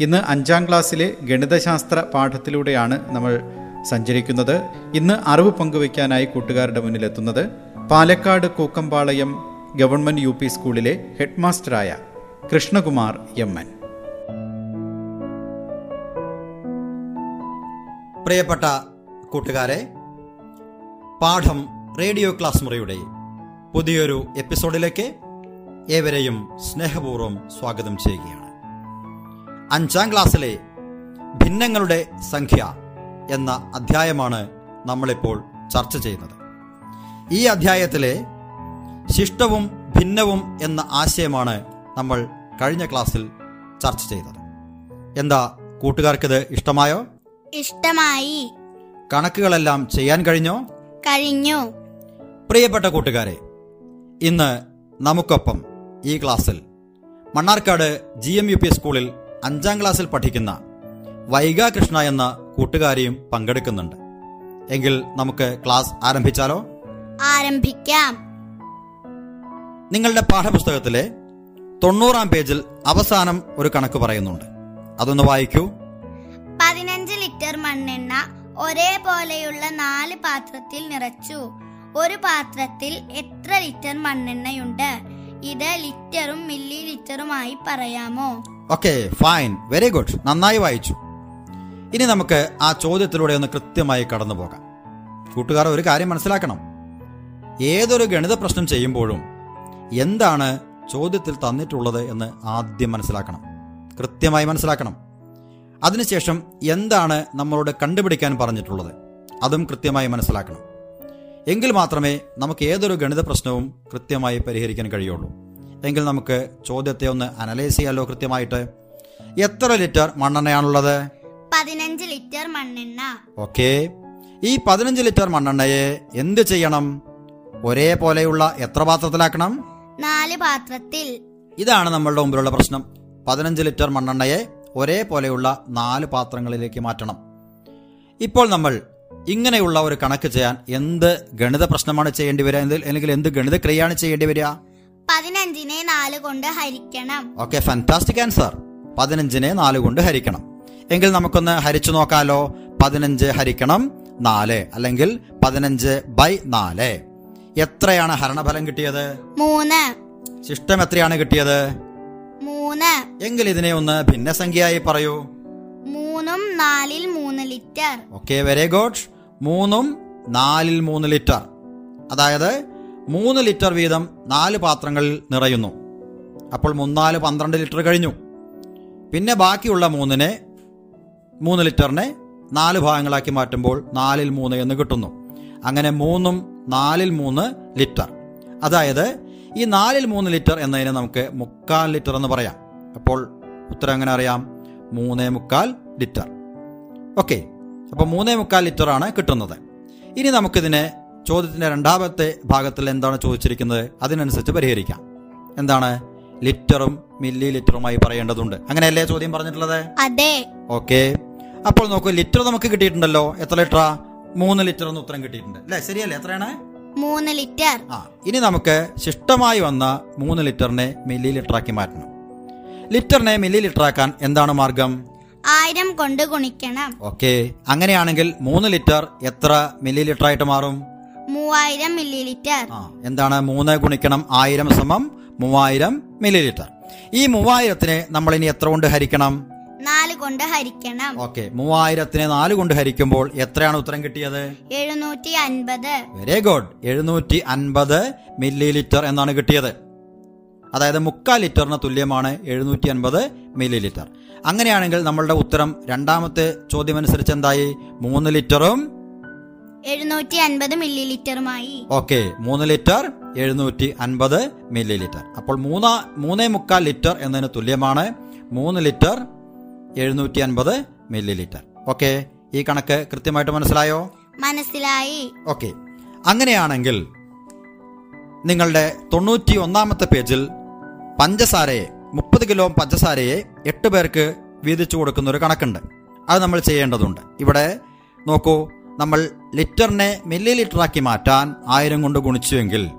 ഇന്ന് അഞ്ചാം ക്ലാസ്സിലെ ഗണിതശാസ്ത്ര പാഠത്തിലൂടെയാണ് നമ്മൾ സഞ്ചരിക്കുന്നത്. ഇന്ന് അറിവ് പങ്കുവയ്ക്കാനായി കൂട്ടുകാരുടെ മുന്നിലെത്തുന്നത് Palakkad Kookkampalayam government U P സ്കൂളിലെ ഹെഡ് മാസ്റ്ററായ കൃഷ്ണകുമാർ എം എൻ. പ്രിയപ്പെട്ട കൂട്ടുകാരെ പാഠം റേഡിയോ ക്ലാസ് മുറിയുടെ പുതിയൊരു എപ്പിസോഡിലേക്ക് ഏവരെയും സ്നേഹപൂർവം സ്വാഗതം ചെയ്യുകയാണ്. അഞ്ചാം ക്ലാസ്സിലെ ഭിന്നങ്ങളുടെ സംഖ്യ എന്ന അധ്യായമാണ് നമ്മളിപ്പോൾ ചർച്ച ചെയ്യുന്നത്. ഈ അധ്യായത്തിലെ ശിഷ്ടവും ഭിന്നവും എന്ന ആശയമാണ് നമ്മൾ കഴിഞ്ഞ ക്ലാസ്സിൽ ചർച്ച ചെയ്തത്. എന്താ കൂട്ടുകാർക്കിത് ഇഷ്ടമായോ? ഇഷ്ടമായി. കണക്കുകളെല്ലാം ചെയ്യാൻ കഴിഞ്ഞോ? കഴിഞ്ഞു. പ്രിയപ്പെട്ട കൂട്ടുകാരെ ഇന്ന് നമുക്കൊപ്പം ഈ ക്ലാസ്സിൽ Mannarkkad G M U P സ്കൂളിൽ അഞ്ചാം ക്ലാസ്സിൽ പഠിക്കുന്ന വൈഗ കൃഷ്ണ എന്ന കൂട്ടുകാരിയും പങ്കെടുക്കുന്നുണ്ട്. എങ്കിൽ നമുക്ക് ക്ലാസ് ആരംഭിച്ചാലോ? ആരംഭിക്കാം. നിങ്ങളുടെ പാഠപുസ്തകത്തിലെ തൊണ്ണൂറാം പേജിൽ അവസാനം ഒരു കണക്ക് പറയുന്നുണ്ട്. അതൊന്ന് വായിക്കൂ. പതിനഞ്ച് ലിറ്റർ മണ്ണെണ്ണ ഒരേപോലെയുള്ള നാല് പാത്രത്തിൽ നിറച്ചു. ഒരു പാത്രത്തിൽ എത്ര ലിറ്റർ മണ്ണെണ്ണയുണ്ട്? ഇത് ലിറ്ററും മില്ലി ലിറ്ററുമായി പറയാമോ? ഓക്കെ ഫൈൻ വെരി ഗുഡ് നന്നായി വായിച്ചു. ഇനി നമുക്ക് ആ ചോദ്യത്തിലൂടെ ഒന്ന് കൃത്യമായി കടന്നു പോകാം. കൂട്ടുകാർ ഒരു കാര്യം മനസ്സിലാക്കണം. ഏതൊരു ഗണിത പ്രശ്നം ചെയ്യുമ്പോഴും എന്താണ് ചോദ്യത്തിൽ തന്നിട്ടുള്ളത് എന്ന് ആദ്യം മനസ്സിലാക്കണം. കൃത്യമായി മനസ്സിലാക്കണം. അതിനുശേഷം എന്താണ് നമ്മളോട് കണ്ടുപിടിക്കാൻ പറഞ്ഞിട്ടുള്ളത്? അതും കൃത്യമായി മനസ്സിലാക്കണം. എങ്കിൽ മാത്രമേ നമുക്ക് ഏതൊരു ഗണിത പ്രശ്നവും കൃത്യമായി പരിഹരിക്കാൻ കഴിയുള്ളൂ. എങ്കിൽ നമുക്ക് ചോദ്യത്തെ ഒന്ന് അനലൈസ് ചെയ്യാലോ കൃത്യമായിട്ട്. എത്ര ലിറ്റർ മണ്ണെണ്ണയാണുള്ളത്? പതിനഞ്ച് ലിറ്റർ മണ്ണെണ്ണ. ഓക്കെ. ഈ പതിനഞ്ച് ലിറ്റർ മണ്ണെണ്ണയെ എന്ത് ചെയ്യണം? ഒരേപോലെയുള്ള എത്ര പാത്രത്തിലാക്കണം? നാല് പാത്രത്തിൽ. ഇതാണ് നമ്മളുടെ മുമ്പിലുള്ള പ്രശ്നം. പതിനഞ്ച് ലിറ്റർ മണ്ണെണ്ണയെ ഒരേപോലെയുള്ള നാല് പാത്രങ്ങളിലേക്ക് മാറ്റണം. ഇപ്പോൾ നമ്മൾ ഇങ്ങനെയുള്ള ഒരു കണക്ക് ചെയ്യാൻ എന്ത് ഗണിത പ്രശ്നമാണ് ചെയ്യേണ്ടി വരിക? അല്ലെങ്കിൽ എന്ത് ഗണിത ക്രിയയാണ് ചെയ്യേണ്ടി വരിക? പതിനഞ്ചിനെ നാല് കൊണ്ട് ഹരിക്കണം. ഓക്കെ ഫാന്റാസ്റ്റിക് ആൻസർ പതിനഞ്ചിനെ നാല് കൊണ്ട് ഹരിക്കണം. എങ്കിൽ നമുക്കൊന്ന് ഹരിച്ചു നോക്കാലോ. പതിനഞ്ച് ഹരിക്കണം നാല് അല്ലെങ്കിൽ പതിനഞ്ച് ബൈ നാല്. എത്രയാണ് ഹരണഫലം കിട്ടിയത്? മൂന്ന്. ശിഷ്ടം എത്രയാണ് കിട്ടിയത്? മൂന്ന്. എങ്കിൽ ഇതിനെ ഒന്ന് ഭിന്നസംഖ്യയായി പറയൂ. മൂന്നും നാലിൽ മൂന്ന് ലിറ്റർ. ഓക്കെ വെരി ഗുഡ് മൂന്നും നാലിൽ മൂന്ന് ലിറ്റർ. അതായത് മൂന്ന് ലിറ്റർ വീതം നാല് പാത്രങ്ങളിൽ നിറയുന്നു. അപ്പോൾ മൂന്നാൽ പന്ത്രണ്ട് ലിറ്റർ കഴിഞ്ഞു. പിന്നെ ബാക്കിയുള്ള മൂന്നിനെ മൂന്ന് ലിറ്ററിനെ നാല് ഭാഗങ്ങളാക്കി മാറ്റുമ്പോൾ നാലിൽ മൂന്ന് എന്ന് കിട്ടുന്നു. അങ്ങനെ മൂന്നും നാലിൽ മൂന്ന് ലിറ്റർ. അതായത് ഈ നാലിൽ മൂന്ന് ലിറ്റർ എന്നതിനെ നമുക്ക് മുക്കാൽ ലിറ്റർ എന്ന് പറയാം. അപ്പോൾ ഉത്തരം എങ്ങനെ അറിയാം? മൂന്നേ മുക്കാൽ ലിറ്റർ. ഓക്കെ. അപ്പോൾ മൂന്നേ മുക്കാൽ ലിറ്റർ ആണ് കിട്ടുന്നത്. ഇനി നമുക്കിതിനെ ചോദ്യത്തിന്റെ രണ്ടാമത്തെ ഭാഗത്തിൽ എന്താണ് ചോദിച്ചിരിക്കുന്നത്? അതിനനുസരിച്ച് പരിഹരിക്കാം. എന്താണ്? ലിറ്ററും മില്ലി ലിറ്ററുമായി പറയേണ്ടതുണ്ട്. അങ്ങനെയല്ലേ ചോദ്യം പറഞ്ഞിട്ടുള്ളത്? അതെ. ഓക്കെ. അപ്പോൾ നോക്കൂ ലിറ്റർ നമുക്ക് കിട്ടിയിട്ടുണ്ടല്ലോ. എത്ര ലിറ്ററാ? മൂന്ന് ലിറ്റർ എന്ന് ഉത്തരം കിട്ടിയിട്ടുണ്ട്. അല്ലേ? ശരിയല്ലേ? എത്രയാണ്? മൂന്ന് ലിറ്റർ. ആ ഇനി നമുക്ക് ശിഷ്ടമായി വന്ന മൂന്ന് ലിറ്ററിനെ മില്ലി ലിറ്ററാക്കി മാറ്റണം. ലിറ്ററിനെ മില്ലി ലിറ്ററാക്കാൻ എന്താണ് മാർഗം? ആയിരം കൊണ്ട് ഗുണിക്കണം. ഓക്കെ. അങ്ങനെയാണെങ്കിൽ മൂന്ന് ലിറ്റർ എത്ര മില്ലി ലിറ്റർ ആയിട്ട് മാറും? മൂവായിരം മില്ലി ലിറ്റർ ആ എന്താണ്? മൂന്ന് ഗുണിക്കണം ആയിരം സമം മൂവായിരം മില്ലി ലിറ്റർ ഈ മൂവായിരത്തിന് നമ്മൾ ഇനി എത്ര കൊണ്ട് ഹരിക്കണം? നാല് കൊണ്ട് ഹരിക്കണം. ഓക്കെ മൂവായിരത്തിന് നാല് കൊണ്ട് ഹരിക്കുമ്പോൾ എത്രയാണ് ഉത്തരം കിട്ടിയത്? എഴുന്നൂറ്റി അൻപത് വെരി ഗുഡ് എഴുന്നൂറ്റി അൻപത് മില്ലി ലിറ്റർ എന്നാണ് കിട്ടിയത്. അതായത് മുക്കാൽ ലിറ്ററിന് തുല്യമാണ് എഴുന്നൂറ്റി അൻപത് മില്ലി ലിറ്റർ അങ്ങനെയാണെങ്കിൽ നമ്മളുടെ ഉത്തരം രണ്ടാമത്തെ ചോദ്യമനുസരിച്ച് എന്തായി? മൂന്ന് ലിറ്ററും എഴുന്നൂറ്റി അൻപത് മില്ലി ലിറ്ററുമായി ഓക്കെ മൂന്ന് ലിറ്റർ എഴുന്നൂറ്റി അൻപത് മില്ലി ലിറ്റർ അപ്പോൾ മൂന്ന് മൂന്നേ മുക്കാൽ ലിറ്റർ എന്നതിന് തുല്യമാണ് മൂന്ന് ലിറ്റർ എഴുന്നൂറ്റി അൻപത് മില്ലി ലിറ്റർ ഓക്കെ ഈ കണക്ക് കൃത്യമായിട്ട് മനസ്സിലായോ? മനസ്സിലായി. ഓക്കെ അങ്ങനെയാണെങ്കിൽ നിങ്ങളുടെ തൊണ്ണൂറ്റി ഒന്നാമത്തെ പേജിൽ പഞ്ചസാരയെ മുപ്പത് കിലോ പഞ്ചസാരയെ എട്ട് പേർക്ക് വീതിച്ചു കൊടുക്കുന്ന ഒരു കണക്കുണ്ട്. അത് നമ്മൾ ചെയ്യേണ്ടതുണ്ട്. ഇവിടെ നോക്കൂ നമ്മൾ ലിറ്ററിനെ മില്ലി ലിറ്ററാക്കി മാറ്റാൻ ആയിരം കൊണ്ട് ഗുണിച്ചുവെങ്കിൽ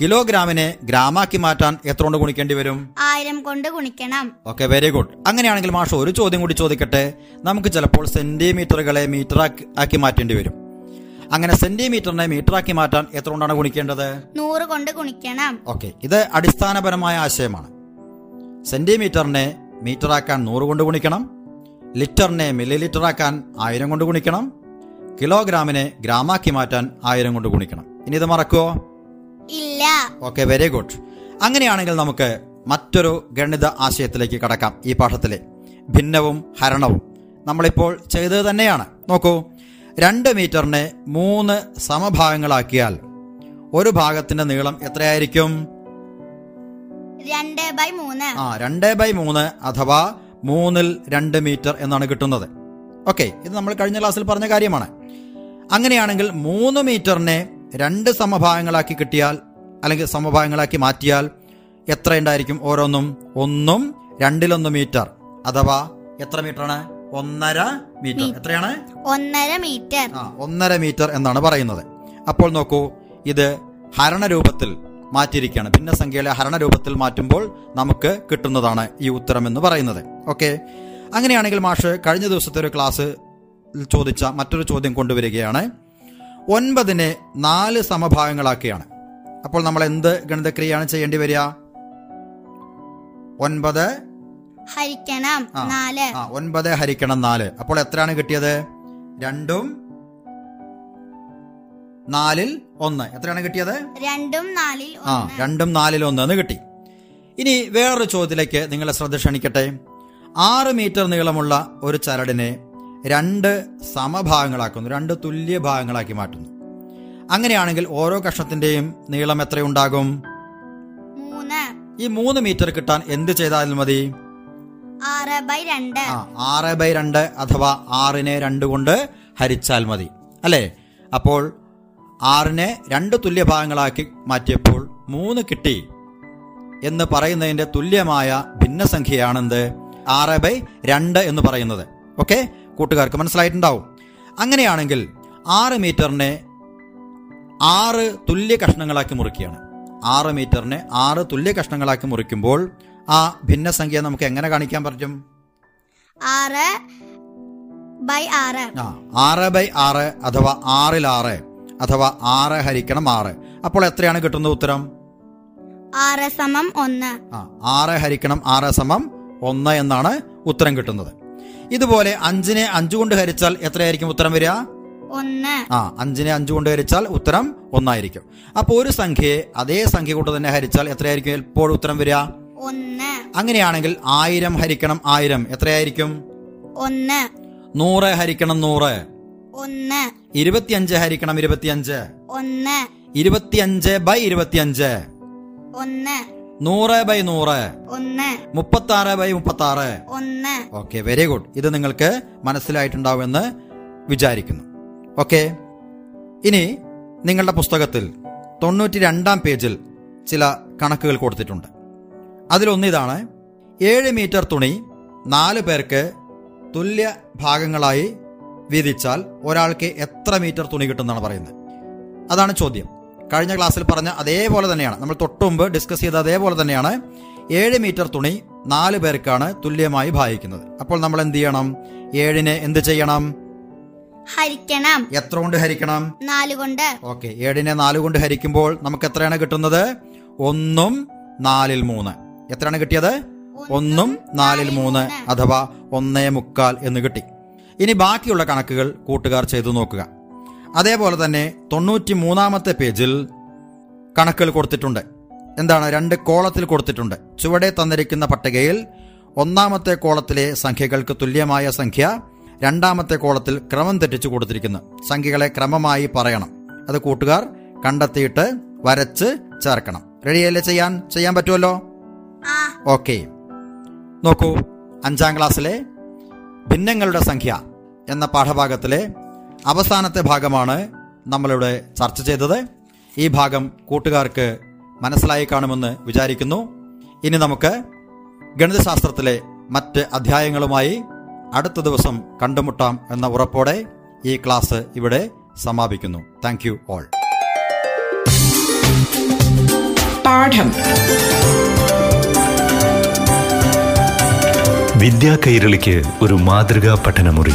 കിലോഗ്രാമിനെ ഗ്രാമാക്കി മാറ്റാൻ എത്ര കൊണ്ട് ഗുണിക്കേണ്ടി വരും? ആയിരം കൊണ്ട് ഗുണിക്കണം. ഓക്കെ വെരി ഗുഡ് അങ്ങനെയാണെങ്കിൽ മാഷ് ഒരു ചോദ്യം കൂടി ചോദിക്കട്ടെ? നമുക്ക് ചിലപ്പോൾ സെന്റിമീറ്ററുകളെ മീറ്റർ ആക്കി മാറ്റേണ്ടി വരും. അങ്ങനെ സെന്റിമീറ്ററിനെ മീറ്റർ ആക്കി മാറ്റാൻ എത്ര കൊണ്ടാണ് ഗുണിക്കേണ്ടത്? നൂറ് കൊണ്ട് ഗുണിക്കണം. ഓക്കെ ഇത് അടിസ്ഥാനപരമായ ആശയമാണ്. സെന്റിമീറ്ററിനെ മീറ്റർ ആക്കാൻ നൂറ് കൊണ്ട് ഗുണിക്കണം. ലിറ്ററിനെ മില്ലി ലിറ്റർ ആക്കാൻ ആയിരം കൊണ്ട് ഗുണിക്കണം. കിലോഗ്രാമിനെ ഗ്രാമാക്കി മാറ്റാൻ ആയിരം കൊണ്ട് ഗുണിക്കണം. ഇനി ഇത് മറക്കുവോ? ഇല്ല. Okay very good. അങ്ങനെയാണെങ്കിൽ നമുക്ക് മറ്റൊരു ഗണിത ആശയത്തിലേക്ക് കടക്കാം ഈ പാഠത്തിലെ. ഭിന്നവും ഹരണവും. നമ്മളിപ്പോൾ ചെയ്തത് തന്നെയാണ്. നോക്കൂ രണ്ട് മീറ്ററിനെ മൂന്ന് സമഭാഗങ്ങളാക്കിയാൽ ഒരു ഭാഗത്തിന്റെ നീളം എത്രയായിരിക്കും? രണ്ട് ബൈ മൂന്ന്. ആ രണ്ട് ബൈ മൂന്ന് അഥവാ മൂന്നിൽ രണ്ട് മീറ്റർ എന്നാണ് കിട്ടുന്നത്. ഓക്കെ ഇത് നമ്മൾ കഴിഞ്ഞ ക്ലാസ്സിൽ പറഞ്ഞ കാര്യമാണ്. അങ്ങനെയാണെങ്കിൽ മൂന്ന് മീറ്ററിനെ രണ്ട് സമഭാഗങ്ങളാക്കി കിട്ടിയാൽ അല്ലെങ്കിൽ സമഭാഗങ്ങളാക്കി മാറ്റിയാൽ എത്ര ഉണ്ടായിരിക്കും ഓരോന്നും? ഒന്നും രണ്ടിലൊന്ന് മീറ്റർ. അഥവാ എത്ര മീറ്ററാണ്? ഒന്നര മീറ്റർ. എത്രയാണ്? ഒന്നര മീറ്റർ. ആ ഒന്നര മീറ്റർ എന്നാണ് പറയുന്നത്. അപ്പോൾ നോക്കൂ ഇത് ഹരണരൂപത്തിൽ മാറ്റിയിരിക്കുകയാണ്. ഭിന്നസംഖ്യയിലെ ഹരണരൂപത്തിൽ മാറ്റുമ്പോൾ നമുക്ക് കിട്ടുന്നതാണ് ഈ ഉത്തരം എന്ന് പറയുന്നത്. ഓക്കെ? അങ്ങനെയാണെങ്കിൽ മാഷ് കഴിഞ്ഞ ദിവസത്തെ ഒരു ക്ലാസ് ചോദിച്ച മറ്റൊരു ചോദ്യം കൊണ്ടുവരികയാണ്. ഒൻപതിനെ നാല് സമഭാഗങ്ങളാക്കിയാണ്. അപ്പോൾ നമ്മൾ എന്ത് ഗണിതക്രിയയാണ് ചെയ്യേണ്ടി വരിക? ഒൻപത്. ഹരിക്കണം. നാല്. ആ ഒൻപത് ഹരിക്കണം നാല്. അപ്പോൾ എത്രയാണ് കിട്ടിയത്? രണ്ടും നാലിൽ ഒന്ന്. എത്രയാണ് കിട്ടിയത്? രണ്ടും നാലിൽ ആ രണ്ടും നാലിൽ ഒന്ന് എന്ന് കിട്ടി. ഇനി വേറൊരു ചോദ്യത്തിലേക്ക് നിങ്ങളെ ശ്രദ്ധ ക്ഷണിക്കട്ടെ. ആറ് മീറ്റർ നീളമുള്ള ഒരു ചരടിനെ രണ്ട് സമഭാഗങ്ങളാക്കുന്നു രണ്ട് തുല്യ ഭാഗങ്ങളാക്കി മാറ്റുന്നു. അങ്ങനെയാണെങ്കിൽ ഓരോ കഷ്ണത്തിന്റെയും നീളം എത്രയുണ്ടാകും? ഈ മൂന്ന് മീറ്റർ കിട്ടാൻ എന്ത് ചെയ്താലും മതി? ആറ് ബൈ രണ്ട് അഥവാ ആറിനെ രണ്ട് കൊണ്ട് ഹരിച്ചാൽ മതി അല്ലേ? അപ്പോൾ ആറിനെ രണ്ട് തുല്യ ഭാഗങ്ങളാക്കി മാറ്റിയപ്പോൾ മൂന്ന് കിട്ടി എന്ന് പറയുന്നതിന്റെ തുല്യമായ ഭിന്നസംഖ്യയാണെന്ത്? ആറ് ബൈ രണ്ട് എന്ന് പറയുന്നത്. ഓക്കെ? കൂട്ടുകാർക്ക് മനസ്സിലായിട്ടുണ്ടാവും. അങ്ങനെയാണെങ്കിൽ ആറ് മീറ്ററിനെ ആറ് തുല്യ കഷ്ണങ്ങളാക്കി മുറിക്കുകയാണ്. ആറ് മീറ്ററിനെ ആറ് തുല്യ കഷ്ണങ്ങളാക്കി മുറിക്കുമ്പോൾ ആ ഭിന്ന സംഖ്യ നമുക്ക് എങ്ങനെ കാണിക്കാൻ പറ്റും? ആറ് ബൈ ആറ്. ആ ആറ് ബൈ ആറ് അഥവാ ആറിൽ ആറ് അഥവാ ആറ് ഹരിക്കണം ആറ്. അപ്പോൾ എത്രയാണ് കിട്ടുന്നത് ഉത്തരം? ആറ് സമം ഒന്ന്. ആ ആറ് ഹരിക്കണം ആറ് സമം ഒന്ന് എന്നാണ് ഉത്തരം കിട്ടുന്നത്. ഇതുപോലെ അഞ്ചിനെ അഞ്ചു കൊണ്ട് ഹരിച്ചാൽ എത്രയായിരിക്കും ഉത്തരം വരിക? ഒന്ന്. ആ അഞ്ചിനെ അഞ്ചു കൊണ്ട് ഹരിച്ചാൽ ഉത്തരം ഒന്നായിരിക്കും. അപ്പോൾ ഒരു സംഖ്യയെ അതേ സംഖ്യ കൊണ്ട് തന്നെ ഹരിച്ചാൽ എത്രയായിരിക്കും എപ്പോഴും ഉത്തരം വരിക? ഒന്ന്. അങ്ങനെയാണെങ്കിൽ ആയിരം ഹരിക്കണം ആയിരം എത്രയായിരിക്കും? ഒന്ന്. നൂറ് ഹരിക്കണം നൂറ്. ഒന്ന്. ഇരുപത്തിയഞ്ച് ഹരിക്കണം ഇരുപത്തിയഞ്ച്. ഒന്ന്. ഇരുപത്തിയഞ്ച് ബൈ ഇരുപത്തിയഞ്ച്. ഒന്ന്. നൂറ് ബൈ നൂറ്. ഒന്ന്. മുപ്പത്തി ആറ് ബൈ മുപ്പത്തി ആറ് ഒന്ന്. ഓക്കെ വെരി ഗുഡ് ഇത് നിങ്ങൾക്ക് മനസ്സിലായിട്ടുണ്ടാവുമെന്ന് വിചാരിക്കുന്നു. ഓക്കെ ഇനി നിങ്ങളുടെ പുസ്തകത്തിൽ തൊണ്ണൂറ്റി രണ്ടാം പേജിൽ ചില കണക്കുകൾ കൊടുത്തിട്ടുണ്ട്. അതിലൊന്ന് ഇതാണ് ഏഴ് മീറ്റർ തുണി നാല് പേർക്ക് തുല്യ ഭാഗങ്ങളായി വീതിച്ചാൽ ഒരാൾക്ക് എത്ര മീറ്റർ തുണി കിട്ടുമെന്നാണ് പറയുന്നത്. അതാണ് ചോദ്യം. കഴിഞ്ഞ ക്ലാസ്സിൽ പറഞ്ഞ അതേപോലെ തന്നെയാണ്. നമ്മൾ തൊട്ടുമുമ്പ് ഡിസ്കസ് ചെയ്ത അതേപോലെ തന്നെയാണ്. ഏഴ് മീറ്റർ തുണി നാല് പേർക്കാണ് തുല്യമായി ഭാഗിക്കുന്നത്. അപ്പോൾ നമ്മൾ എന്ത് ചെയ്യണം? ഏഴിനെ എന്ത് ചെയ്യണം? ഹരിക്കണം. എത്ര കൊണ്ട് ഹരിക്കണം? നാല് കൊണ്ട്. ഓക്കെ. ഏഴിനെ നാല് കൊണ്ട് ഹരിക്കുമ്പോൾ നമുക്ക് എത്രയാണ് കിട്ടുന്നത്? ഒന്നും നാലിൽ മൂന്ന്. എത്രയാണ് കിട്ടിയത്? ഒന്നും നാലിൽ മൂന്ന്. അഥവാ ഒന്നേ മുക്കാൽ എന്ന് കിട്ടി. ഇനി ബാക്കിയുള്ള കണക്കുകൾ കൂട്ടുകാർ ചെയ്തു നോക്കുക. അതേപോലെ തന്നെ തൊണ്ണൂറ്റി മൂന്നാമത്തെ പേജിൽ കണക്കുകൾ കൊടുത്തിട്ടുണ്ട്. എന്താണ്? രണ്ട് കോളത്തിൽ കൊടുത്തിട്ടുണ്ട്. ചുവടെ തന്നിരിക്കുന്ന പട്ടികയിൽ ഒന്നാമത്തെ കോളത്തിലെ സംഖ്യകൾക്ക് തുല്യമായ സംഖ്യ രണ്ടാമത്തെ കോളത്തിൽ ക്രമം തെറ്റിച്ചു കൊടുത്തിരിക്കുന്നു. സംഖ്യകളെ ക്രമമായി പറയണം. അത് കൂട്ടുകാർ കണ്ടെത്തിയിട്ട് വരച്ച് ചേർക്കണം. റെഡിയല്ലേ ചെയ്യാൻ? ചെയ്യാൻ പറ്റുമല്ലോ? ഓക്കെ. നോക്കൂ. അഞ്ചാം ക്ലാസ്സിലെ ഭിന്നങ്ങളുടെ സംഖ്യ എന്ന പാഠഭാഗത്തിലെ അവസാനത്തെ ഭാഗമാണ് നമ്മളിവിടെ ചർച്ച ചെയ്തത്. ഈ ഭാഗം കൂട്ടുകാർക്ക് മനസ്സിലായി കാണുമെന്ന് വിചാരിക്കുന്നു. ഇനി നമുക്ക് ഗണിതശാസ്ത്രത്തിലെ മറ്റ് അധ്യായങ്ങളുമായി അടുത്ത ദിവസം കണ്ടുമുട്ടാം എന്ന ഉറപ്പോടെ ഈ ക്ലാസ് ഇവിടെ സമാപിക്കുന്നു. താങ്ക് യു ഓൾ പാഠം. വിദ്യാ കൈരളിക്ക് ഒരു മാതൃകാ പഠനമുറി.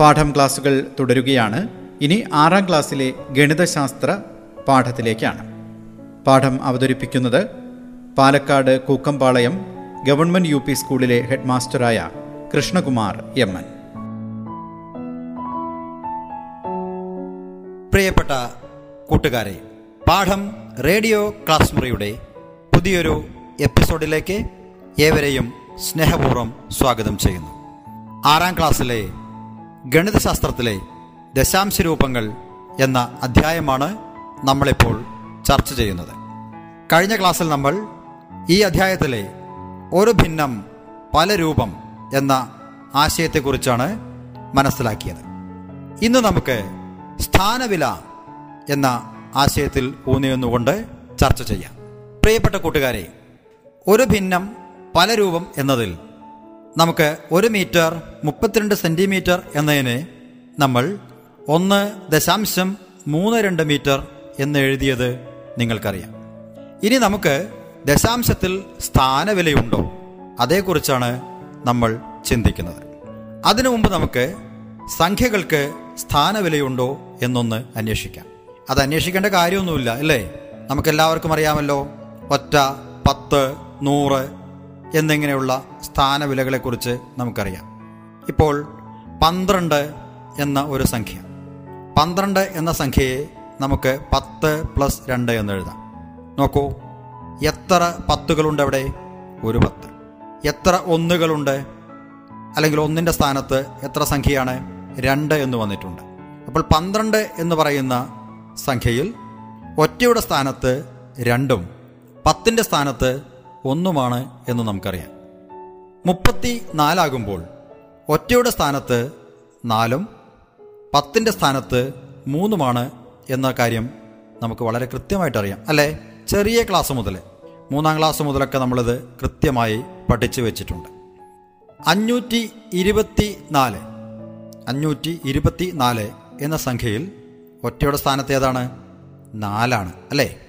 പാഠം ക്ലാസുകൾ തുടരുകയാണ്. ഇനി ആറാം ക്ലാസ്സിലെ ഗണിതശാസ്ത്ര പാഠത്തിലേക്കാണ്. പാഠം അവതരിപ്പിക്കുന്നത് Palakkad Kookkampalayam government U P സ്കൂളിലെ ഹെഡ് മാസ്റ്ററായ കൃഷ്ണകുമാർ എം എൻ. പ്രിയപ്പെട്ട കൂട്ടുകാരെ പാഠം റേഡിയോ ക്ലാസ് മുറിയുടെ പുതിയൊരു എപ്പിസോഡിലേക്ക് ഏവരെയും സ്നേഹപൂർവം സ്വാഗതം ചെയ്യുന്നു. ആറാം ക്ലാസ്സിലെ ഗണിതശാസ്ത്രത്തിലെ ദശാംശ രൂപങ്ങൾ എന്ന അധ്യായമാണ് നമ്മളിപ്പോൾ ചർച്ച ചെയ്യുന്നത്. കഴിഞ്ഞ ക്ലാസ്സിൽ നമ്മൾ ഈ അധ്യായത്തിലെ ഒരു ഭിന്നം പല രൂപം എന്ന ആശയത്തെക്കുറിച്ചാണ് മനസ്സിലാക്കിയത്. ഇന്ന് നമുക്ക് സ്ഥാനവില എന്ന ആശയത്തിൽ ഊന്നിയെന്നുകൊണ്ട് ചർച്ച ചെയ്യാം. പ്രിയപ്പെട്ട കൂട്ടുകാരെ ഒരു ഭിന്നം പല രൂപം എന്നതിൽ നമുക്ക് ഒരു മീറ്റർ മുപ്പത്തിരണ്ട് സെന്റിമീറ്റർ എന്നതിനെ നമ്മൾ ഒന്ന് ദശാംശം മൂന്ന് രണ്ട് മീറ്റർ എന്ന് എഴുതിയത് നിങ്ങൾക്കറിയാം. ഇനി നമുക്ക് ദശാംശത്തിൽ സ്ഥാനവിലയുണ്ടോ? അതേക്കുറിച്ചാണ് നമ്മൾ ചിന്തിക്കുന്നത്. അതിനു മുമ്പ് നമുക്ക് സംഖ്യകൾക്ക് സ്ഥാനവിലയുണ്ടോ എന്നൊന്ന് അന്വേഷിക്കാം. അത് അന്വേഷിക്കേണ്ട കാര്യമൊന്നുമില്ല അല്ലേ? നമുക്കെല്ലാവർക്കും അറിയാമല്ലോ. ഒറ്റ പത്ത് നൂറ് എന്നിങ്ങനെയുള്ള സ്ഥാനവിലകളെക്കുറിച്ച് നമുക്കറിയാം. ഇപ്പോൾ പന്ത്രണ്ട് എന്ന ഒരു സംഖ്യ. പന്ത്രണ്ട് എന്ന സംഖ്യയെ നമുക്ക് പത്ത് പ്ലസ് രണ്ട് എന്ന് എഴുതാം. നോക്കൂ എത്ര പത്തുകളുണ്ട് അവിടെ ഒരു പത്ത്. എത്ര ഒന്നുകളുണ്ട്? അല്ലെങ്കിൽ ഒന്നിന്റെ സ്ഥാനത്ത് എത്ര സംഖ്യയാണ്? രണ്ട് എന്ന് വന്നിട്ടുണ്ട്. അപ്പോൾ പന്ത്രണ്ട് എന്ന് പറയുന്ന സംഖ്യയിൽ ഒറ്റയുടെ സ്ഥാനത്ത് രണ്ടും പത്തിന്റെ സ്ഥാനത്ത് ഒന്നുമാണ് എന്ന് നമുക്കറിയാം. മുപ്പത്തി നാലാകുമ്പോൾ ഒറ്റയുടെ സ്ഥാനത്ത് നാലും പത്തിന്റെ സ്ഥാനത്ത് മൂന്നുമാണ് എന്ന കാര്യം നമുക്ക് വളരെ കൃത്യമായിട്ട് അറിയാം അല്ലേ? ചെറിയ ക്ലാസ് മുതൽ മൂന്നാം ക്ലാസ് മുതലൊക്കെ നമ്മളിത് കൃത്യമായി പഠിച്ചു വെച്ചിട്ടുണ്ട്. അഞ്ഞൂറ്റി ഇരുപത്തി നാല് അഞ്ഞൂറ്റി ഇരുപത്തി നാല് എന്ന സംഖ്യയിൽ ഒറ്റയുടെ സ്ഥാനത്ത് ഏതാണ്? നാലാണ് അല്ലേ?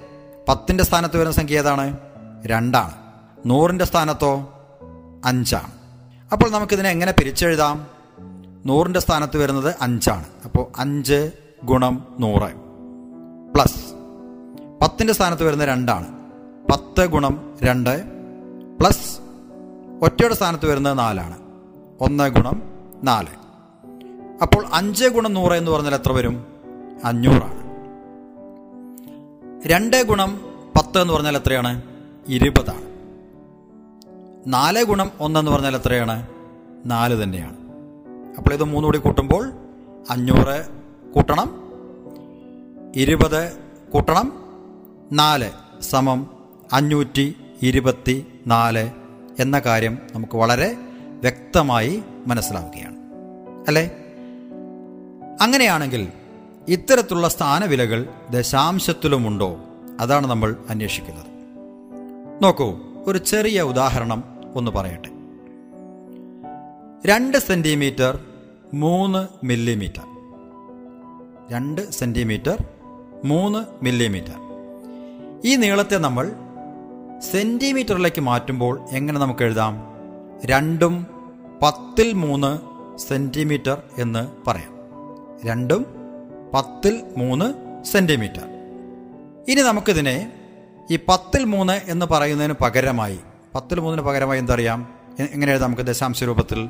പത്തിന്റെ സ്ഥാനത്ത് വരുന്ന സംഖ്യ ഏതാണ്? രണ്ടാണ്. നൂറിന്റെ സ്ഥാനത്തോ? അഞ്ചാണ്. അപ്പോൾ നമുക്കിതിനെ എങ്ങനെ പിരിച്ചെഴുതാം? നൂറിന്റെ സ്ഥാനത്ത് വരുന്നത് അഞ്ചാണ്. അപ്പോൾ അഞ്ച് ഗുണം നൂറ് പ്ലസ് പത്തിന്റെ സ്ഥാനത്ത് വരുന്നത് രണ്ടാണ്. പത്ത് ഗുണം രണ്ട് പ്ലസ് ഒറ്റയുടെ സ്ഥാനത്ത് വരുന്നത് നാലാണ്. ഒന്ന് ഗുണം നാല്. അപ്പോൾ അഞ്ച് ഗുണം നൂറ് എന്ന് പറഞ്ഞാൽ എത്ര വരും? അഞ്ഞൂറാണ്. രണ്ട് ഗുണം പത്ത് എന്ന് പറഞ്ഞാൽ എത്രയാണ്? ഇരുപതാണ്. നാല് ഗുണം ഒന്നെന്ന് പറഞ്ഞാൽ എത്രയാണ്? നാല് തന്നെയാണ്. അപ്പോൾ ഇത് മൂന്നുകൂടി കൂട്ടുമ്പോൾ അഞ്ഞൂറ് കൂട്ടണം. ഇരുപത് കൂട്ടണം. നാല് സമം അഞ്ഞൂറ്റി ഇരുപത്തി നാല് എന്ന കാര്യം നമുക്ക് വളരെ വ്യക്തമായി മനസ്സിലാവുകയാണ്. അല്ലേ? അങ്ങനെയാണെങ്കിൽ ഇത്തരത്തിലുള്ള സ്ഥാനവിലകൾ ദശാംശത്തിലുമുണ്ടോ അതാണ് നമ്മൾ അന്വേഷിക്കുന്നത്. നോക്കൂ ഒരു ചെറിയ ഉദാഹരണം ഒന്ന് പറയട്ടെ. രണ്ട് സെന്റിമീറ്റർ മൂന്ന് മില്ലിമീറ്റർ. രണ്ട് സെന്റിമീറ്റർ മൂന്ന് മില്ലിമീറ്റർ. ഈ നീളത്തെ നമ്മൾ സെന്റിമീറ്ററിലേക്ക് മാറ്റുമ്പോൾ എങ്ങനെ നമുക്ക് എഴുതാം? രണ്ടും പത്തിൽ മൂന്ന് സെന്റിമീറ്റർ എന്ന് പറയാം. രണ്ടും പത്തിൽ മൂന്ന് സെന്റിമീറ്റർ ഇനി നമുക്കിതിനെ ഈ പത്തിൽ മൂന്ന് എന്ന് പറയുന്നതിന് പകരമായി പത്തിൽ മൂന്നിന് പകരമായി എന്തറിയാം? എങ്ങനെ എഴുതാം നമുക്ക് ദശാംശ രൂപത്തിൽ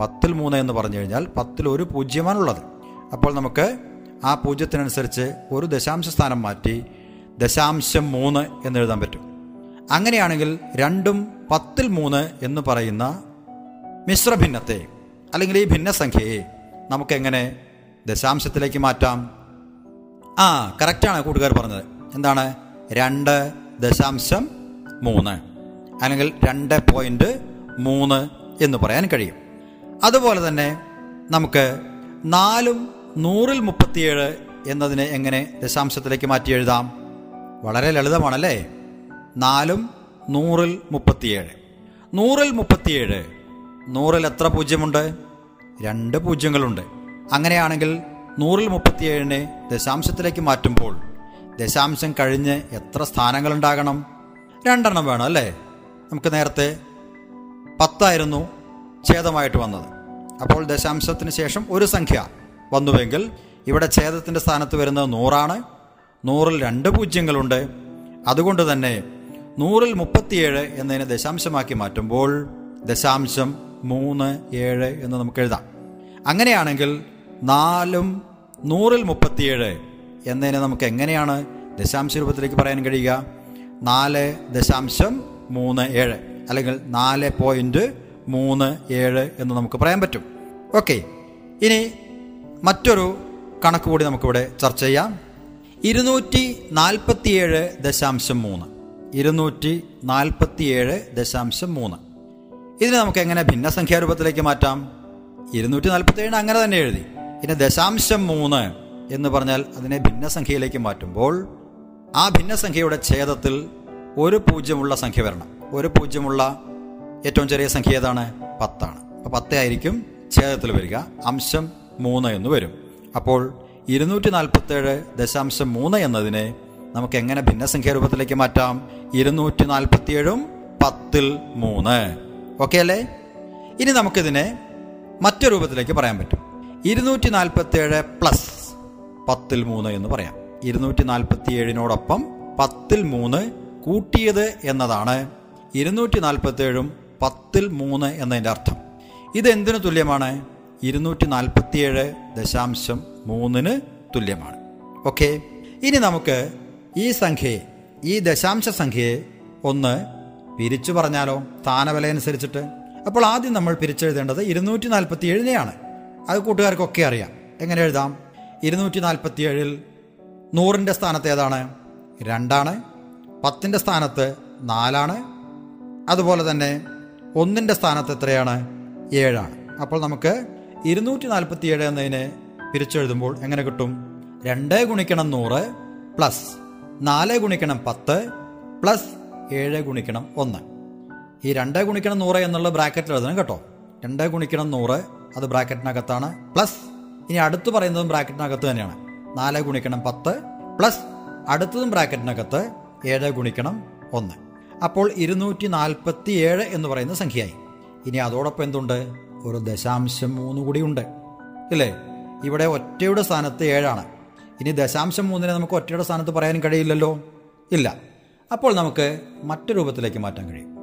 പത്തിൽ മൂന്ന് എന്ന് പറഞ്ഞു കഴിഞ്ഞാൽ പത്തിൽ ഒരു പൂജ്യമാണ് ഉള്ളത്. അപ്പോൾ നമുക്ക് ആ പൂജ്യത്തിനനുസരിച്ച് ഒരു ദശാംശ സ്ഥാനം മാറ്റി ദശാംശം മൂന്ന് എന്ന് എഴുതാൻ പറ്റും. അങ്ങനെയാണെങ്കിൽ രണ്ടും പത്തിൽ മൂന്ന് എന്ന് പറയുന്ന മിശ്ര ഭിന്നത്തെ അല്ലെങ്കിൽ ഈ ഭിന്നസംഖ്യയെ നമുക്ക് എങ്ങനെ ദശാംശത്തിലേക്ക് മാറ്റാം? ആ കറക്റ്റാണ് കൂട്ടുകാർ പറഞ്ഞത്. എന്താണ്? രണ്ട് ദശാംശം മൂന്ന്. അല്ലെങ്കിൽ രണ്ട് പോയിന്റ് മൂന്ന് എന്ന് പറയാൻ കഴിയും. അതുപോലെ തന്നെ നമുക്ക് നാലും നൂറിൽ മുപ്പത്തിയേഴ് എന്നതിനെ എങ്ങനെ ദശാംശത്തിലേക്ക് മാറ്റി എഴുതാം? വളരെ ലളിതമാണല്ലേ? നാലും നൂറിൽ മുപ്പത്തിയേഴ്. നൂറിൽ മുപ്പത്തിയേഴ് നൂറിൽ എത്ര പൂജ്യമുണ്ട്? രണ്ട് പൂജ്യങ്ങളുണ്ട്. അങ്ങനെയാണെങ്കിൽ നൂറിൽ മുപ്പത്തിയേഴിനെ ദശാംശത്തിലേക്ക് മാറ്റുമ്പോൾ ദശാംശം കഴിഞ്ഞ് എത്ര സ്ഥാനങ്ങളുണ്ടാകണം? രണ്ടെണ്ണം വേണം അല്ലേ? നമുക്ക് നേരത്തെ പത്തായിരുന്നു ഛേദമായിട്ട് വന്നത്. അപ്പോൾ ദശാംശത്തിന് ശേഷം ഒരു സംഖ്യ വന്നുവെങ്കിൽ ഇവിടെ ഛേദത്തിന്റെ സ്ഥാനത്ത് വരുന്നത് നൂറാണ്. നൂറിൽ രണ്ട് പൂജ്യങ്ങളുണ്ട്. അതുകൊണ്ട് തന്നെ നൂറിൽ മുപ്പത്തിയേഴ് എന്നതിനെ ദശാംശമാക്കി മാറ്റുമ്പോൾ ദശാംശം മൂന്ന് ഏഴ് എന്ന് നമുക്ക് എഴുതാം. അങ്ങനെയാണെങ്കിൽ നാലും നൂറിൽ മുപ്പത്തിയേഴ് എന്നതിനെ നമുക്ക് എങ്ങനെയാണ് ദശാംശ രൂപത്തിലേക്ക് പറയാൻ കഴിയുക? നാല് ദശാംശം മൂന്ന് ഏഴ് അല്ലെങ്കിൽ നാല് പോയിന്റ് മൂന്ന് ഏഴ് എന്ന് നമുക്ക് പറയാൻ പറ്റും. ഓക്കെ ഇനി മറ്റൊരു കണക്ക് കൂടി നമുക്കിവിടെ ചർച്ച ചെയ്യാം. ഇരുന്നൂറ്റി നാൽപ്പത്തിയേഴ് ദശാംശം മൂന്ന്. ഇരുന്നൂറ്റി നാൽപ്പത്തിയേഴ് ദശാംശം മൂന്ന്. ഇതിനെ നമുക്ക് എങ്ങനെ ഭിന്നസംഖ്യാ രൂപത്തിലേക്ക് മാറ്റാം? ഇരുന്നൂറ്റി നാൽപ്പത്തിയേഴ് അങ്ങനെ തന്നെ എഴുതി. ഇനി ദശാംശം മൂന്ന് എന്ന് പറഞ്ഞാൽ അതിനെ ഭിന്നസംഖ്യയിലേക്ക് മാറ്റുമ്പോൾ ആ ഭിന്നസംഖ്യയുടെ ഛേദത്തിൽ ഒരു പൂജ്യമുള്ള സംഖ്യ വരണം. ഒരു പൂജ്യമുള്ള ഏറ്റവും ചെറിയ സംഖ്യ ഏതാണ്? പത്താണ്. അപ്പോൾ പത്ത് ആയിരിക്കും ഛേദത്തിൽ വരിക. അംശം മൂന്ന് എന്ന് വരും. അപ്പോൾ ഇരുന്നൂറ്റി നാൽപ്പത്തേഴ് ദശാംശം മൂന്ന് എന്നതിനെ നമുക്ക് എങ്ങനെ ഭിന്നസംഖ്യാ രൂപത്തിലേക്ക് മാറ്റാം? ഇരുന്നൂറ്റി നാൽപ്പത്തിയേഴും പത്തിൽ മൂന്ന്. ഓക്കെ അല്ലേ? ഇനി നമുക്കിതിനെ മറ്റു രൂപത്തിലേക്ക് പറയാൻ പറ്റും. ഇരുന്നൂറ്റി നാൽപ്പത്തിയേഴ് പ്ലസ് പത്തിൽ മൂന്ന് എന്ന് പറയാം. ഇരുന്നൂറ്റി നാൽപ്പത്തി ഏഴിനോടൊപ്പം പത്തിൽ മൂന്ന് കൂട്ടിയത് എന്നതാണ് ഇരുന്നൂറ്റി നാൽപ്പത്തേഴും പത്തിൽ മൂന്ന് എന്നതിന്റെ അർത്ഥം. ഇതെന്തിനു തുല്യമാണ്? ഇരുന്നൂറ്റി നാൽപ്പത്തിയേഴ് ദശാംശം മൂന്നിന് തുല്യമാണ്. ഓക്കെ? ഇനി നമുക്ക് ഈ സംഖ്യയെ ഈ ദശാംശ സംഖ്യയെ ഒന്ന് പിരിച്ചു പറഞ്ഞാലോ? സ്ഥാനവില അനുസരിച്ചിട്ട്. അപ്പോൾ ആദ്യം നമ്മൾ പിരിച്ചെഴുതേണ്ടത് ഇരുന്നൂറ്റി നാൽപ്പത്തി ഏഴിനെയാണ് അത് കൂട്ടുകാർക്കൊക്കെ അറിയാം. എങ്ങനെ എഴുതാം? ഇരുന്നൂറ്റി നാൽപ്പത്തി ഏഴിൽ നൂറിന്റെ സ്ഥാനത്ത് ഏതാണ്? രണ്ടാണ്. പത്തിന്റെ സ്ഥാനത്ത് നാലാണ്. അതുപോലെ തന്നെ ഒന്നിന്റെ സ്ഥാനത്ത് എത്രയാണ്? ഏഴാണ്. അപ്പോൾ നമുക്ക് ഇരുന്നൂറ്റി നാൽപ്പത്തി ഏഴ് എന്നതിനെ പിരിച്ചെഴുതുമ്പോൾ എങ്ങനെ കിട്ടും? രണ്ട് ഗുണിക്കണം നൂറ് പ്ലസ് നാല് ഗുണിക്കണം പത്ത് പ്ലസ് ഏഴ് ഗുണിക്കണം ഒന്ന്. ഈ രണ്ട് ഗുണിക്കണം നൂറ് എന്നുള്ള ബ്രാക്കറ്റിൽ എഴുതണം കേട്ടോ. രണ്ട് ഗുണിക്കണം നൂറ് അത് ബ്രാക്കറ്റിനകത്താണ്. പ്ലസ് ഇനി അടുത്ത് പറയുന്നതും ബ്രാക്കറ്റിനകത്ത് തന്നെയാണ്. നാല് ഗുണിക്കണം പത്ത് പ്ലസ് അടുത്തതും ബ്രാക്കറ്റിനകത്ത് ഏഴ് ഗുണിക്കണം ഒന്ന്. അപ്പോൾ ഇരുന്നൂറ്റി നാൽപ്പത്തി ഏഴ് എന്ന് പറയുന്ന സംഖ്യയായി. ഇനി അതോടൊപ്പം എന്തുണ്ട്? ഒരു ദശാംശം മൂന്ന് കൂടി ഉണ്ട് ഇല്ലേ? ഇവിടെ ഒറ്റയുടെ സ്ഥാനത്ത് ഏഴാണ്. ഇനി ദശാംശം മൂന്നിനെ നമുക്ക് ഒറ്റയുടെ സ്ഥാനത്ത് പറയാൻ കഴിയില്ലല്ലോ? ഇല്ല. അപ്പോൾ നമുക്ക് മറ്റു രൂപത്തിലേക്ക് മാറ്റാൻ കഴിയും.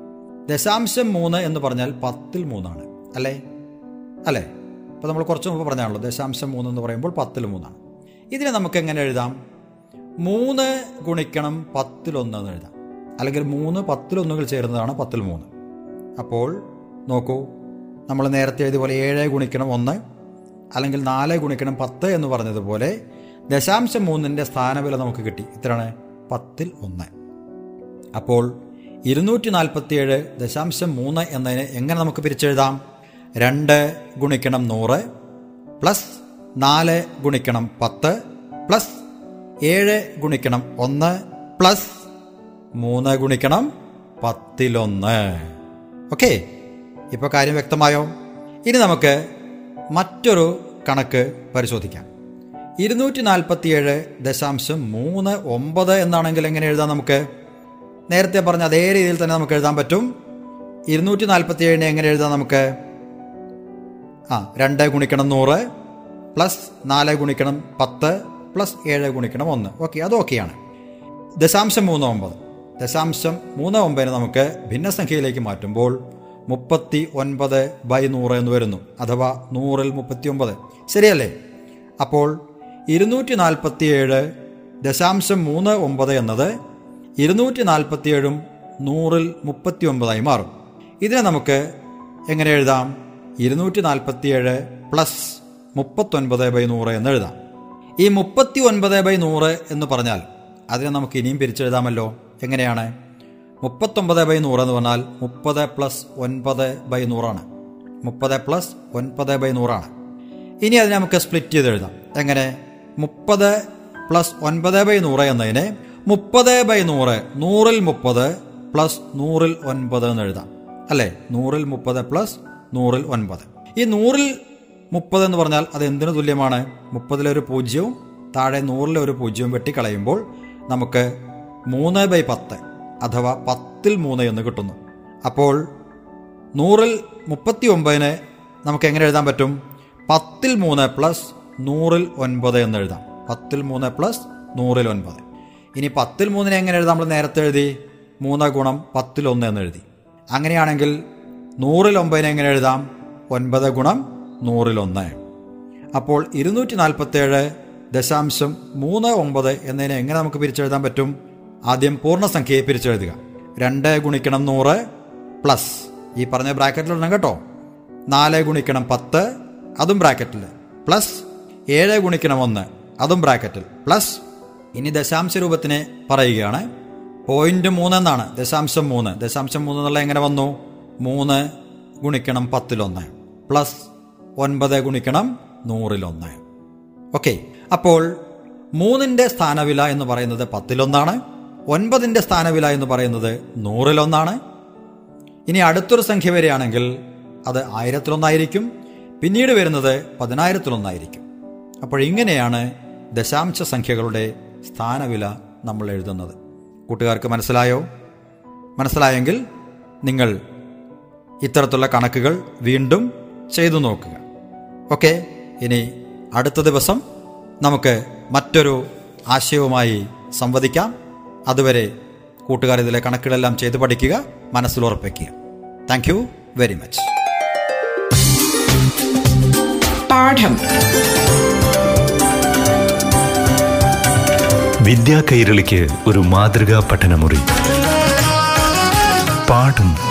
ദശാംശം മൂന്ന് എന്ന് പറഞ്ഞാൽ പത്തിൽ മൂന്നാണ്. അല്ലേ? അല്ലേ? ഇപ്പോൾ നമ്മൾ കുറച്ച് മുമ്പ് പറഞ്ഞാണല്ലോ ദശാംശം മൂന്ന് എന്ന് പറയുമ്പോൾ പത്തിൽ മൂന്നാണ്. ഇതിനെ നമുക്ക് എങ്ങനെ എഴുതാം? മൂന്ന് ഗുണിക്കണം പത്തിലൊന്ന് എന്ന് എഴുതാം. അല്ലെങ്കിൽ മൂന്ന് പത്തിലൊന്നുകൾ ചേരുന്നതാണ് പത്തിൽ മൂന്ന്. അപ്പോൾ നോക്കൂ നമ്മൾ നേരത്തെ എഴുതിയ പോലെ ഏഴ് ഗുണിക്കണം ഒന്ന് അല്ലെങ്കിൽ നാല് ഗുണിക്കണം പത്ത് എന്ന് പറഞ്ഞതുപോലെ ദശാംശം മൂന്നിന്റെ സ്ഥാനവില നമുക്ക് കിട്ടി. ഇത്രയാണ് പത്തിൽ ഒന്ന്. അപ്പോൾ ഇരുന്നൂറ്റി നാൽപ്പത്തിയേഴ് ദശാംശം മൂന്ന് എന്നതിനെ എങ്ങനെ നമുക്ക് പിരിച്ചെഴുതാം? രണ്ട് ഗുണിക്കണം നൂറ് പ്ലസ് നാല് ഗുണിക്കണം പത്ത് പ്ലസ് ഏഴ് ഗുണിക്കണം ഒന്ന് പ്ലസ് മൂന്ന് ഗുണിക്കണം പത്തിലൊന്ന്. ഓക്കെ. ഇപ്പൊ കാര്യം വ്യക്തമായോ? ഇനി നമുക്ക് മറ്റൊരു കണക്ക് പരിശോധിക്കാം. ഇരുന്നൂറ്റി നാൽപ്പത്തിയേഴ് ദശാംശം മൂന്ന് ഒമ്പത് എന്നാണെങ്കിൽ എങ്ങനെ എഴുതാം നമുക്ക്? നേരത്തെ പറഞ്ഞ അതേ രീതിയിൽ തന്നെ നമുക്ക് എഴുതാൻ പറ്റും. ഇരുന്നൂറ്റി നാൽപ്പത്തി ഏഴിനെ എങ്ങനെ എഴുതാം നമുക്ക്? ആ രണ്ട് ഗുണിക്കണം നൂറ് പ്ലസ് നാല് ഗുണിക്കണം പത്ത് പ്ലസ് ഏഴ് ഗുണിക്കണം ഒന്ന്. ഓക്കെ അത് ഓക്കെയാണ്. ദശാംശം മൂന്ന് ഒമ്പത്. ദശാംശം മൂന്ന് ഒമ്പതിനെ നമുക്ക് ഭിന്നസംഖ്യയിലേക്ക് മാറ്റുമ്പോൾ മുപ്പത്തി ഒൻപത് ബൈ നൂറ് എന്ന് വരുന്നു. അഥവാ നൂറിൽ മുപ്പത്തി ഒമ്പത് ശരിയല്ലേ? അപ്പോൾ ഇരുന്നൂറ്റി നാൽപ്പത്തി ഏഴ് ദശാംശം മൂന്ന് ഒമ്പത് എന്നത് ഇരുന്നൂറ്റി നാൽപ്പത്തിയേഴും നൂറിൽ മുപ്പത്തി ഒമ്പതായി മാറും. ഇതിനെ നമുക്ക് എങ്ങനെ എഴുതാം? ഇരുന്നൂറ്റി നാൽപ്പത്തിയേഴ് പ്ലസ് മുപ്പത്തൊൻപത് ബൈ നൂറ് എന്ന് എഴുതാം. ഈ മുപ്പത്തി ഒൻപത് ബൈ നൂറ് എന്ന് പറഞ്ഞാൽ അതിനെ നമുക്ക് ഇനിയും പിരിച്ചെഴുതാമല്ലോ. എങ്ങനെയാണ്? മുപ്പത്തൊമ്പത് ബൈ നൂറ് എന്ന് പറഞ്ഞാൽ മുപ്പത് പ്ലസ് ഒൻപത് ബൈ നൂറാണ്. മുപ്പത് പ്ലസ് ഒൻപത് ബൈ നൂറാണ്. ഇനി അതിനെ നമുക്ക് സ്പ്ലിറ്റ് ചെയ്ത് എഴുതാം എങ്ങനെ? മുപ്പത് പ്ലസ് ഒൻപത് ബൈ നൂറ് എന്നതിനെ മുപ്പത് ബൈ നൂറ് നൂറിൽ മുപ്പത് പ്ലസ് നൂറിൽ ഒൻപത് എന്ന് എഴുതാം. അല്ലേ? നൂറിൽ മുപ്പത് പ്ലസ് നൂറിൽ ഒൻപത്. ഈ നൂറിൽ മുപ്പത് എന്ന് പറഞ്ഞാൽ അത് എന്തിനു തുല്യമാണ്? മുപ്പതിലൊരു പൂജ്യവും താഴെ നൂറിലെ ഒരു പൂജ്യവും വെട്ടിക്കളയുമ്പോൾ നമുക്ക് മൂന്ന് ബൈ പത്ത് അഥവാ പത്തിൽ മൂന്ന് എന്ന് കിട്ടുന്നു. അപ്പോൾ നൂറിൽ മുപ്പത്തി ഒമ്പതിന് നമുക്ക് എങ്ങനെ എഴുതാൻ പറ്റും? പത്തിൽ മൂന്ന് പ്ലസ് നൂറിൽ ഒൻപത് എന്ന് എഴുതാം. പത്തിൽ മൂന്ന് പ്ലസ് നൂറിൽ ഒൻപത്. ഇനി പത്തിൽ മൂന്നിനെ എങ്ങനെ എഴുതാം? നമ്മൾ നേരത്തെ എഴുതി. മൂന്ന് ഗുണം പത്തിൽ ഒന്ന് എന്ന് എഴുതി. അങ്ങനെയാണെങ്കിൽ നൂറിൽ ഒമ്പതിനെ എങ്ങനെ എഴുതാം? ഒൻപത് ഗുണം നൂറിൽ ഒന്ന് അപ്പോൾ ഇരുന്നൂറ്റി നാൽപ്പത്തേഴ് ദശാംശം മൂന്ന് ഒമ്പത് എന്നതിനെ എങ്ങനെ നമുക്ക് പിരിച്ചെഴുതാൻ പറ്റും? ആദ്യം പൂർണസംഖ്യയെ പിരിച്ചെഴുതുക. രണ്ട് ഗുണിക്കണം നൂറ് പ്ലസ് ഈ പറഞ്ഞ ബ്രാക്കറ്റിലിടണം കേട്ടോ. നാല് ഗുണിക്കണം പത്ത് അതും ബ്രാക്കറ്റിൽ. പ്ലസ് ഏഴ് ഗുണിക്കണം ഒന്ന് അതും ബ്രാക്കറ്റിൽ. പ്ലസ് ഇനി ദശാംശ രൂപത്തിനെ പറയുകയാണ്. പോയിന്റ് മൂന്ന് എന്നാണ്. ദശാംശം മൂന്ന്. ദശാംശം മൂന്ന് എന്നുള്ള എങ്ങനെ വന്നു? മൂന്ന് ഗുണിക്കണം പത്തിലൊന്ന്. പ്ലസ് ഒൻപത് ഗുണിക്കണം നൂറിലൊന്ന്. ഓക്കെ അപ്പോൾ മൂന്നിന്റെ സ്ഥാനവില എന്ന് പറയുന്നത് പത്തിലൊന്നാണ്. ഒൻപതിന്റെ സ്ഥാനവില എന്ന് പറയുന്നത് നൂറിലൊന്നാണ്. ഇനി അടുത്തൊരു സംഖ്യ വരികയാണെങ്കിൽ അത് ആയിരത്തിലൊന്നായിരിക്കും. പിന്നീട് വരുന്നത് പതിനായിരത്തിലൊന്നായിരിക്കും. അപ്പോൾ ഇങ്ങനെയാണ് ദശാംശ സംഖ്യകളുടെ സ്ഥാനവില നമ്മൾ എഴുതുന്നത്. കൂട്ടുകാർക്ക് മനസ്സിലായോ? മനസ്സിലായെങ്കിൽ നിങ്ങൾ ഇത്തരത്തിലുള്ള കണക്കുകൾ വീണ്ടും ചെയ്തു നോക്കുക. ഓക്കെ ഇനി അടുത്ത ദിവസം നമുക്ക് മറ്റൊരു ആശയവുമായി സംവദിക്കാം. അതുവരെ കൂട്ടുകാർ ഇതിലെ കണക്കുകളെല്ലാം ചെയ്തു പഠിക്കുക മനസ്സിൽ ഉറപ്പിക്കുക. താങ്ക് യു വെരി മച്ച് പാഠം. വിദ്യാ കൈരളിക്ക് ഒരു മാതൃകാ പഠനമുറി. പാഠം.